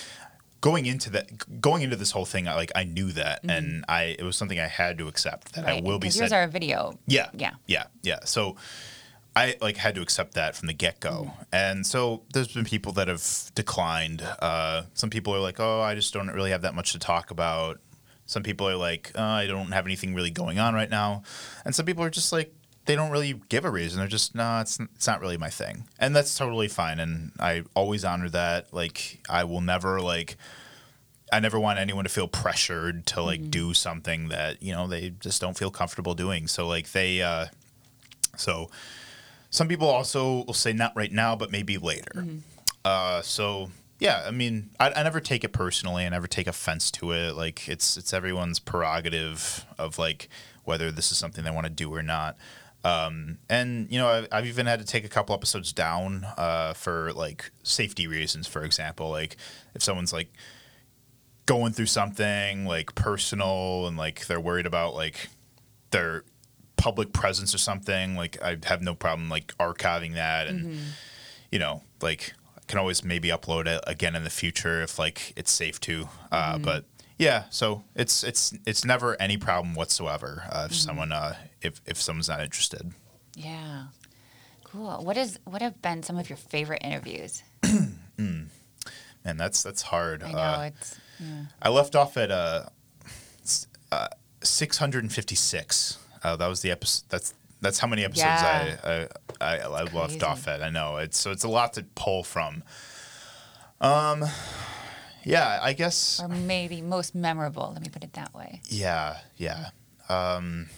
Going into that, going into this whole thing, I like I knew that, and I it was something I had to accept that I will be
because
said.
yours are a video.
Yeah.
Yeah.
Yeah. Yeah. So I like had to accept that from the get go. And so there's been people that have declined. Uh, some people are like, oh, I just don't really have that much to talk about. Some people are like, oh, I don't have anything really going on right now. And some people are just like, they don't really give a reason. They're just, no, it's, it's not really my thing. And that's totally fine. And I always honor that. Like, I will never, like, I never want anyone to feel pressured to like do something that you know they just don't feel comfortable doing. So like they, uh, so some people also will say not right now, but maybe later. Uh, so yeah, I mean, I, I never take it personally. I never take offense to it. Like it's it's everyone's prerogative of like whether this is something they want to do or not. Um, and you know, I've, I've even had to take a couple episodes down uh, for like safety reasons. For example, like if someone's like going through something like personal and like they're worried about like their public presence or something like i have no problem like archiving that and you know like i can always maybe upload it again in the future if like it's safe to uh, but yeah so it's it's it's never any problem whatsoever uh, if someone uh, if if someone's not interested
Yeah. Cool. What is what have been some of your favorite interviews?
and that's that's hard
I know
uh,
it's yeah.
I left off at uh, uh 656. Uh, that was the episode. That's that's how many episodes
Yeah.
I I, I, I left off at. I know it's so it's a lot to pull from. Um, yeah, I guess.
or maybe most memorable. Let me put it that way.
Yeah, yeah. Um,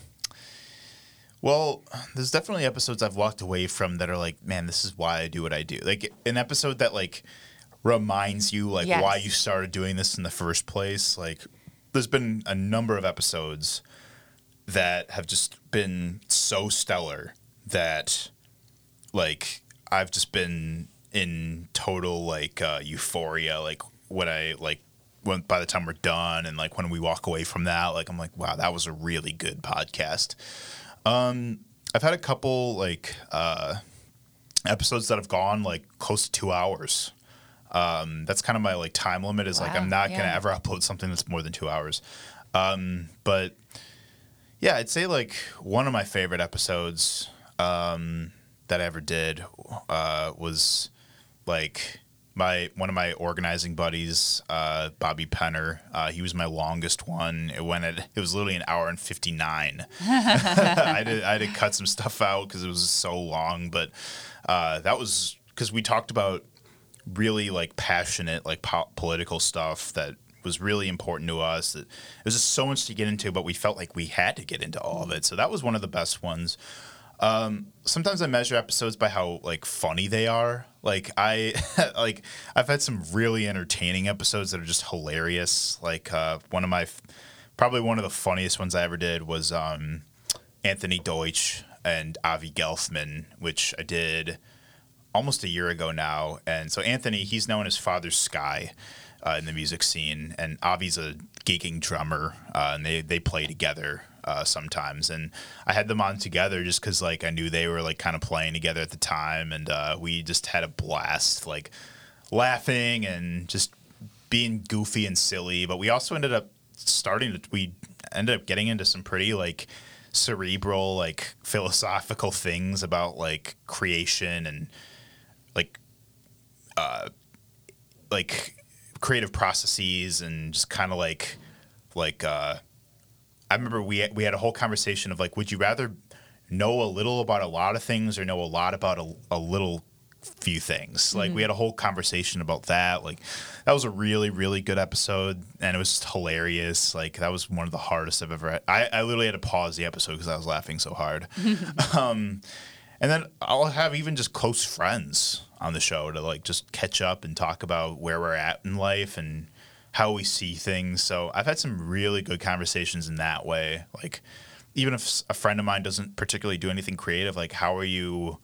well, there's definitely episodes I've walked away from that are like, man, this is why I do what I do. Like an episode that like reminds you like
Yes.
why you started doing this in the first place. Like there's been a number of episodes that have just been so stellar that like I've just been in total like uh, euphoria like when I like when by the time we're done and like when we walk away from that like I'm like wow that was a really good podcast. Um I've had a couple like uh episodes that have gone like close to 2 hours. Um, that's kind of my like time limit is like I'm not gonna ever upload something that's more than two hours. Um, but yeah, I'd say like one of my favorite episodes um, that I ever did uh, was like my one of my organizing buddies, uh, Bobby Penner. Uh, he was my longest one. It went at it was literally an hour and fifty nine. I did I had to cut some stuff out because it was so long, but uh, that was because we talked about really like passionate like po- political stuff that was really important to us that it was just so much to get into but we felt like we had to get into all of it. So that was one of the best ones. Um, sometimes i measure episodes by how like funny they are. Like i like i've had some really entertaining episodes that are just hilarious. Like uh, one of my probably one of the funniest ones i ever did was um, anthony deutsch and avi gelfman which i did almost a year ago now. And so Anthony, he's known as Father Sky uh, in the music scene, and Avi's a gigging drummer, uh, and they they play together uh, sometimes. And I had them on together just because like I knew they were like kind of playing together at the time, and uh, we just had a blast, like laughing and just being goofy and silly. But we also ended up starting to we ended up getting into some pretty like cerebral like philosophical things about like creation and like uh like creative processes and just kind of like like uh I remember we we had a whole conversation of like would you rather know a little about a lot of things or know a lot about a, a little few things? Like we had a whole conversation about that. Like that was a really really good episode and it was just hilarious. Like that was one of the hardest i've ever had. I, I literally had to pause the episode because i was laughing so hard. Um, and then I'll have even just close friends on the show to like just catch up and talk about where we're at in life and how we see things. So I've had some really good conversations in that way. Like even if a friend of mine doesn't particularly do anything creative, like how are you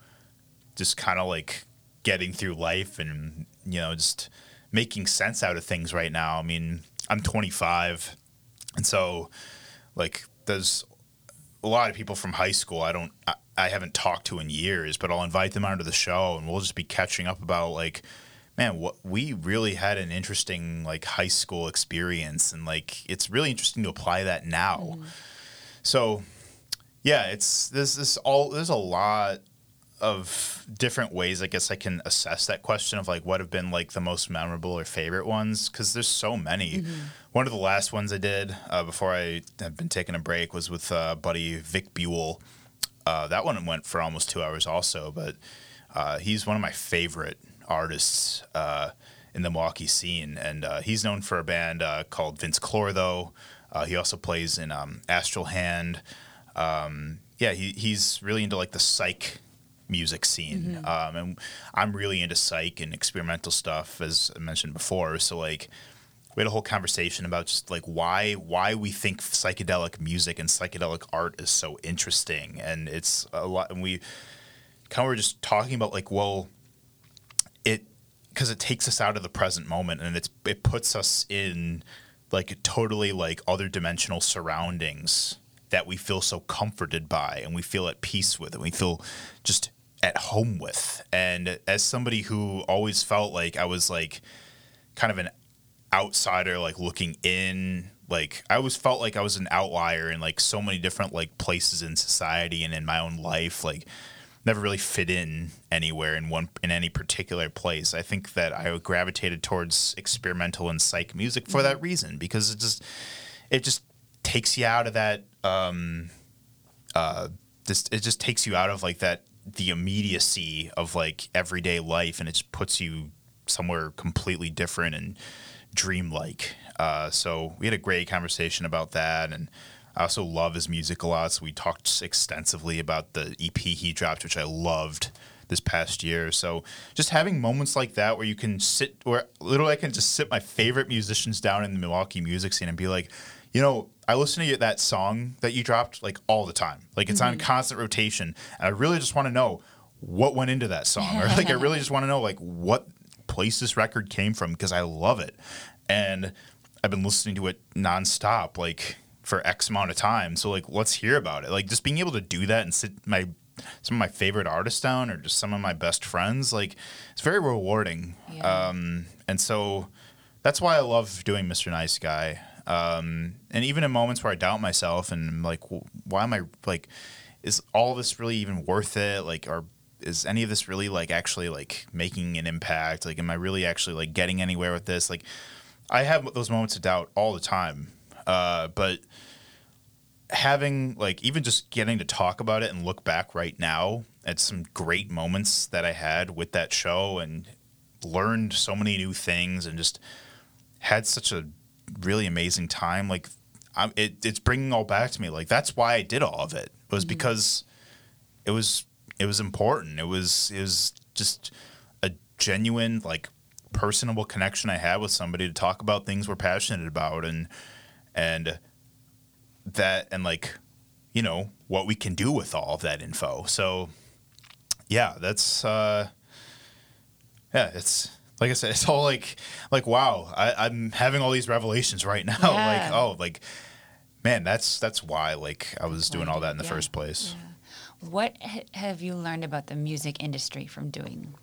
just kind of like getting through life and you know just making sense out of things right now. I mean, I'm 25 and so like there's a lot of people from high school I don't I, I haven't talked to in years, but I'll invite them onto the show and we'll just be catching up about like man, what we really had an interesting like high school experience and like it's really interesting to apply that now. So yeah, it's this this all there's a lot of different ways I guess I can assess that question of like what have been like the most memorable or favorite ones because there's so many. One of the last ones I did uh, before I had been taking a break was with uh, buddy Vic Buell. Uh, that one went for almost two hours also, but uh, he's one of my favorite artists uh, in the Milwaukee scene, and uh, he's known for a band uh, called Vince Clortho. Uh, he also plays in um, Astral Hand. Um, yeah, he, he's really into like the psych music scene, um, and I'm really into psych and experimental stuff, as I mentioned before. So like, we had a whole conversation about just like why why we think psychedelic music and psychedelic art is so interesting, and it's a lot. And we kind of were just talking about like, well, it because it takes us out of the present moment and it's it puts us in like totally like other dimensional surroundings that we feel so comforted by and we feel at peace with and we feel just at home with and as somebody who always felt like I was like kind of an outsider like looking in like I always felt like I was an outlier in like so many different like places in society and in my own life like never really fit in anywhere in one in any particular place. I think that I gravitated towards experimental and psych music for that reason because it just it just takes you out of that um uh just it just takes you out of like that the immediacy of like everyday life and it just puts you somewhere completely different and dreamlike. Uh, so we had a great conversation about that, and I also love his music a lot. So we talked extensively about the EP he dropped, which I loved. this past year. So just having moments like that where you can sit, where literally I can just sit my favorite musicians down in the Milwaukee music scene and be like, you know, I listen to that song that you dropped like all the time. Like it's mm-hmm. on constant rotation. And I really just want to know what went into that song. or like I really just want to know like what place this record came from because I love it. And I've been listening to it nonstop, like for X amount of time. So like let's hear about it. Like just being able to do that and sit my some of my favorite artists down or just some of my best friends, like it's very rewarding. Yeah. Um, and so that's why I love doing Mr. Nice Guy. Um, and even in moments where I doubt myself and I'm like, why am I like, is all this really even worth it? Like, or is any of this really like actually like making an impact? Like, am I really actually like getting anywhere with this? Like, I have those moments of doubt all the time. Uh, but having like even just getting to talk about it and look back right now at some great moments that I had with that show and learned so many new things and just had such a really amazing time. Like, I'm, it, it's bringing all back to me. Like that's why I did all of it. Was mm-hmm. because it was it was important. It was it was just a genuine like personable connection I had with somebody to talk about things we're passionate about and and that and like you know what we can do with all of that info. So yeah, that's uh yeah, it's like I said, it's all like like wow, I, am having all these revelations right now. Yeah. Like oh, like man, that's that's why like I was doing all that in the yeah. first place.
Yeah. What ha- have you learned about the music industry from doing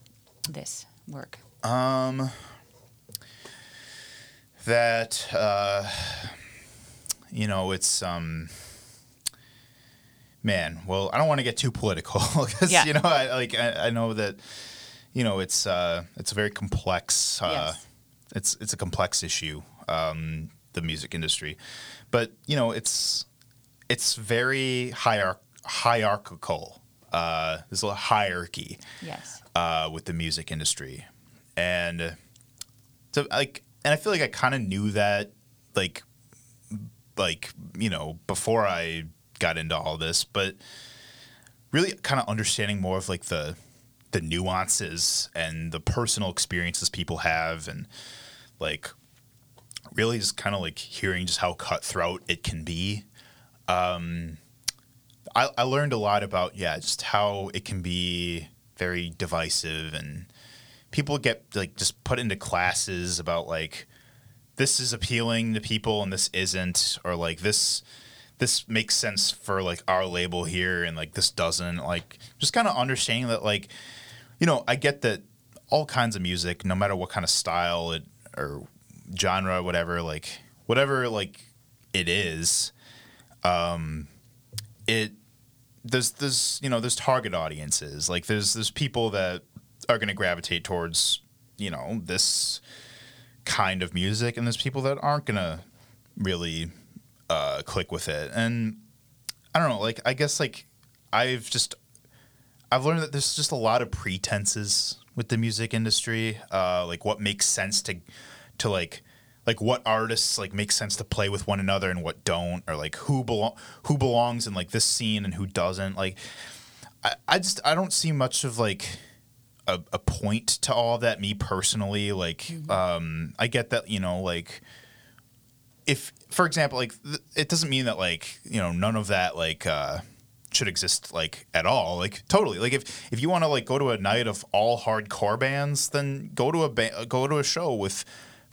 this work?
Um, that uh, you know, it's um, man. Well, I don't want to get too political because yeah. you know, I like I, I, know that you know it's uh, it's a very complex. Uh, yes. It's it's a complex issue. Um, the music industry, but you know, it's it's very hierarch- hierarchical. Uh, there's a hierarchy.
Yes.
Uh, with the music industry, and so like, and I feel like I kind of knew that, like, like you know, before I got into all this, but really kind of understanding more of like the the nuances and the personal experiences people have, and like really just kind of like hearing just how cutthroat it can be. Um, I, I learned a lot about yeah, just how it can be very divisive and people get like just put into classes about like this is appealing to people and this isn't or like this this makes sense for like our label here and like this doesn't like just kind of understanding that like you know i get that all kinds of music no matter what kind of style it or genre whatever like whatever like it is um it there's there's you know there's target audiences like there's there's people that are going to gravitate towards you know this kind of music, and there's people that aren't going to really uh, click with it. And I don't know, like I guess like I've just I've learned that there's just a lot of pretenses with the music industry, uh, like what makes sense to to like like what artists like make sense to play with one another and what don't or like who belong who belongs in like this scene and who doesn't like I, I just I don't see much of like a, a point to all of that. Me personally, like mm-hmm. um, I get that you know like if for example like th- it doesn't mean that like you know none of that like uh, should exist like at all like totally like if if you want to like go to a night of all hardcore bands then go to a ba- go to a show with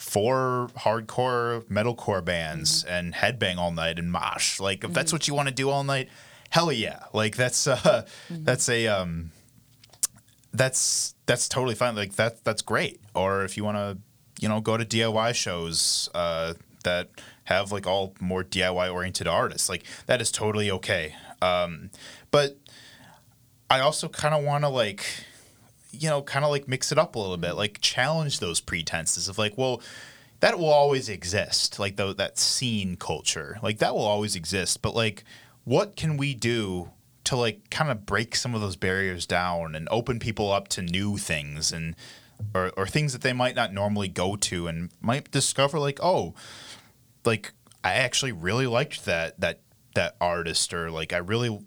four hardcore metalcore bands mm-hmm. and headbang all night and mosh like if mm-hmm. that's what you want to do all night hell yeah like that's uh mm-hmm. that's a um that's that's totally fine. Like that that's great. Or if you want to, you know, go to DIY shows uh, that have like all more DIY oriented artists, like that is totally okay. Um, but I also kind of want to like, you know, kind of like mix it up a little bit, mm-hmm. like challenge those pretenses of like, well, that will always exist, like the, that scene culture, like that will always exist. But like, what can we do to like kind of break some of those barriers down and open people up to new things and or, or things that they might not normally go to and might discover like oh like I actually really liked that that that artist or like I really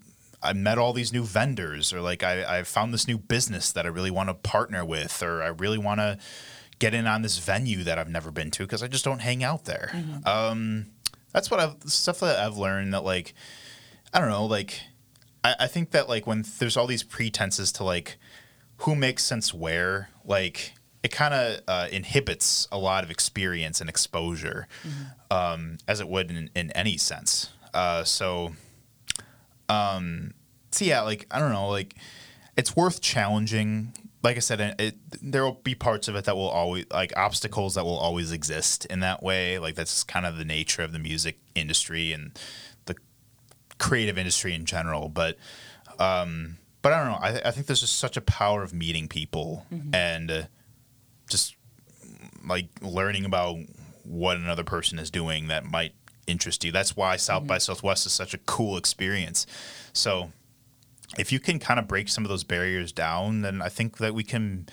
I met all these new vendors, or like I, I found this new business that I really want to partner with, or I really want to get in on this venue that I've never been to because I just don't hang out there. Um, that's what I've stuff that I've learned that like I don't know, like I, I think that like when there's all these pretenses to like who makes sense where, like it kind of uh, inhibits a lot of experience and exposure, um, as it would in, in any sense. Uh, so, um, so yeah, like I don't know, like it's worth challenging. Like I said, it, it, there will be parts of it that will always like obstacles that will always exist in that way. Like that's kind of the nature of the music industry and the creative industry in general. But um, but I don't know. I, th- I think there's just such a power of meeting people and uh, just like learning about what another person is doing that might interest you. That's why South by mm-hmm. Southwest is such a cool experience. So if you can kind of break some of those barriers down, then I think that we can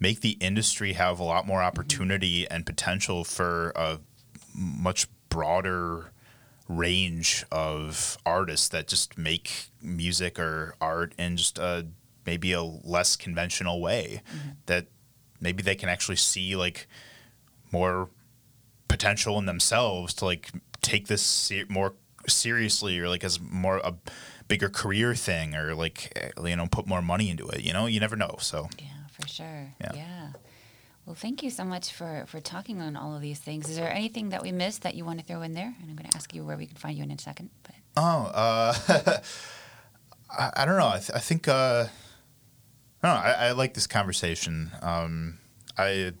make the industry have a lot more mm-hmm. opportunity and potential for a much broader range of artists that just make music or art in just a maybe a less conventional way mm-hmm. that maybe they can actually see like more potential in themselves to like take this ser- more seriously or like as more a bigger career thing or like eh, you know put more money into it you know you never know so
Yeah, for sure.
Yeah.
Yeah. Well, thank you so much for for talking on all of these things. Is there anything that we missed that you want to throw in there? And I'm going to ask you where we can find you in a second. But
Oh, uh, I, I don't know. I, th- I think uh, I don't know. I, I like this conversation. Um, I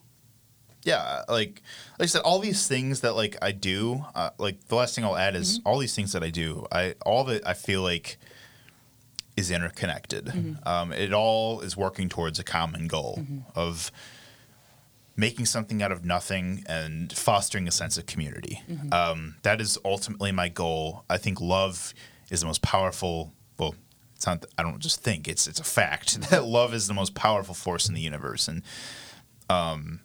yeah, like like I said, all these things that like I do. Uh, like the last thing I'll add is all these things that I do. I all of it I feel like is interconnected. Um, it all is working towards a common goal of making something out of nothing and fostering a sense of community. Um, that is ultimately my goal. I think love is the most powerful. Well, it's not. I don't just think it's it's a fact that love is the most powerful force in the universe, and um,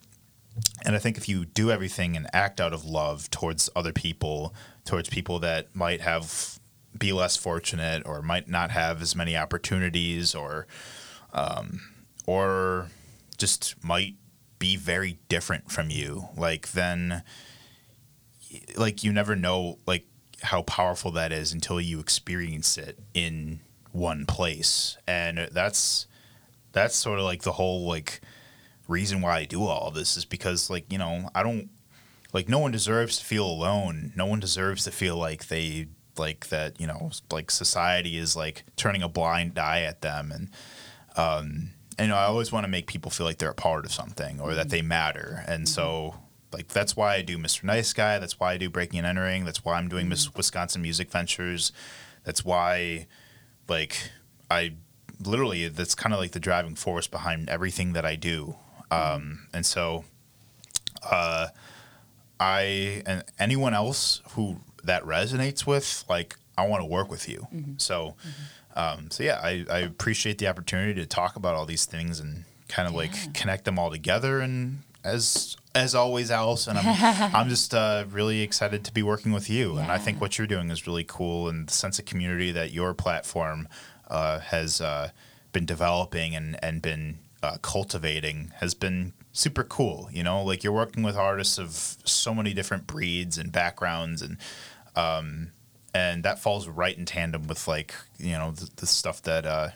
and I think if you do everything and act out of love towards other people, towards people that might have be less fortunate or might not have as many opportunities or um, or just might be very different from you like then like you never know like how powerful that is until you experience it in one place. And that's that's sort of like the whole like reason why I do all of this is because like you know I don't like no one deserves to feel alone. No one deserves to feel like they like that you know like society is like turning a blind eye at them. And um and you know I always want to make people feel like they're a part of something or that mm-hmm. they matter. And so mm-hmm. like that's why I do Mr. Nice Guy. That's why I do Breaking and Entering. That's why I'm doing Miss mm-hmm. Wisconsin Music Ventures. That's why like I literally that's kind of like the driving force behind everything that I do um and so uh I and anyone else who that resonates with, like I want to work with you. So, um, so yeah, I, I appreciate the opportunity to talk about all these things and kind of
Yeah.
like connect them all together. And as as always, Allison, I'm I'm just uh, really excited to be working with you. And I think what you're doing is really cool, and the sense of community that your platform uh, has uh, been developing and and been uh, cultivating has been super cool. You know, like you're working with artists of so many different breeds and backgrounds, and um, and that falls right in tandem with like you know the, the stuff that uh,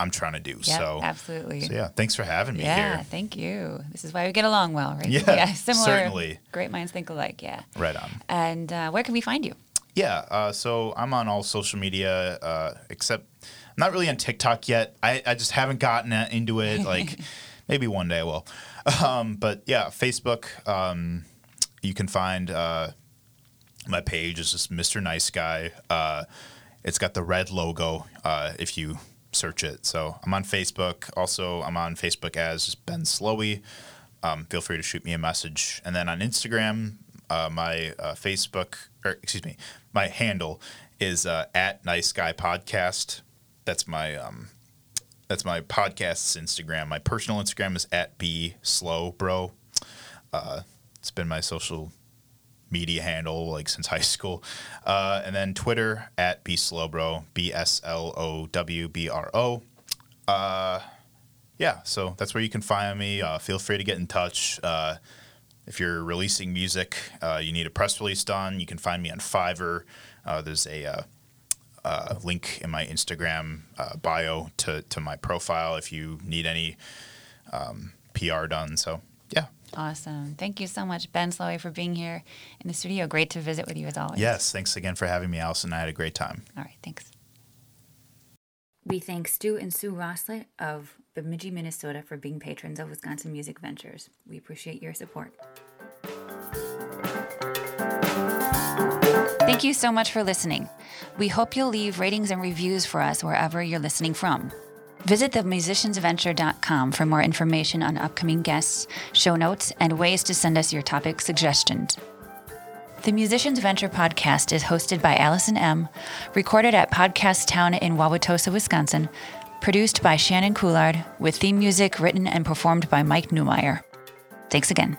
I'm trying to do.
yeah,
so,
absolutely.
so yeah, thanks for having me
Yeah,
here.
thank you. This is why we get along well, right?
Yeah,
similar.
certainly.
Great minds think alike. Yeah.
Right on.
And uh, where can we find you?
Yeah, uh, so I'm on all social media uh, except I'm not really on TikTok yet. I, I just haven't gotten into it. Like maybe one day I will. Um, but yeah, Facebook. Um, you can find uh, my page is just Mr. Nice Guy. Uh, it's got the red logo uh, if you search it. So I'm on Facebook. Also, I'm on Facebook as Ben Slowey. Um, feel free to shoot me a message. And then on Instagram, uh, my uh, Facebook, or excuse me, my handle is uh, at Nice Guy Podcast. That's my um, that's my podcast's Instagram. My personal Instagram is at B Slow Bro. Uh, it's been my social media handle like since high school. Uh, and then Twitter at b slow bro B S L O W B R O. Uh, yeah, so that's where you can find me. Uh, feel free to get in touch. Uh, if you're releasing music, uh, you need a press release done, you can find me on Fiverr. There's a uh, link in my Instagram uh, bio to, to my profile if you need any um, PR done. So, yeah.
Awesome. Thank you so much, Ben Slowey, for being here in the studio. Great to visit with you as always.
Yes, thanks again for having me, Allison. I had a great time.
All right, thanks. We thank Stu and Sue Rosslet of Bemidji, Minnesota for being patrons of Wisconsin Music Ventures. We appreciate your support. Thank you so much for listening. We hope you'll leave ratings and reviews for us wherever you're listening from. Visit themusiciansventure.com for more information on upcoming guests, show notes, and ways to send us your topic suggestions. The Musicians Venture podcast is hosted by Allison Emm, recorded at Podcast Town in Wauwatosa, Wisconsin, produced by Shannon Coulard, with theme music written and performed by Mike Newmeyer. Thanks again.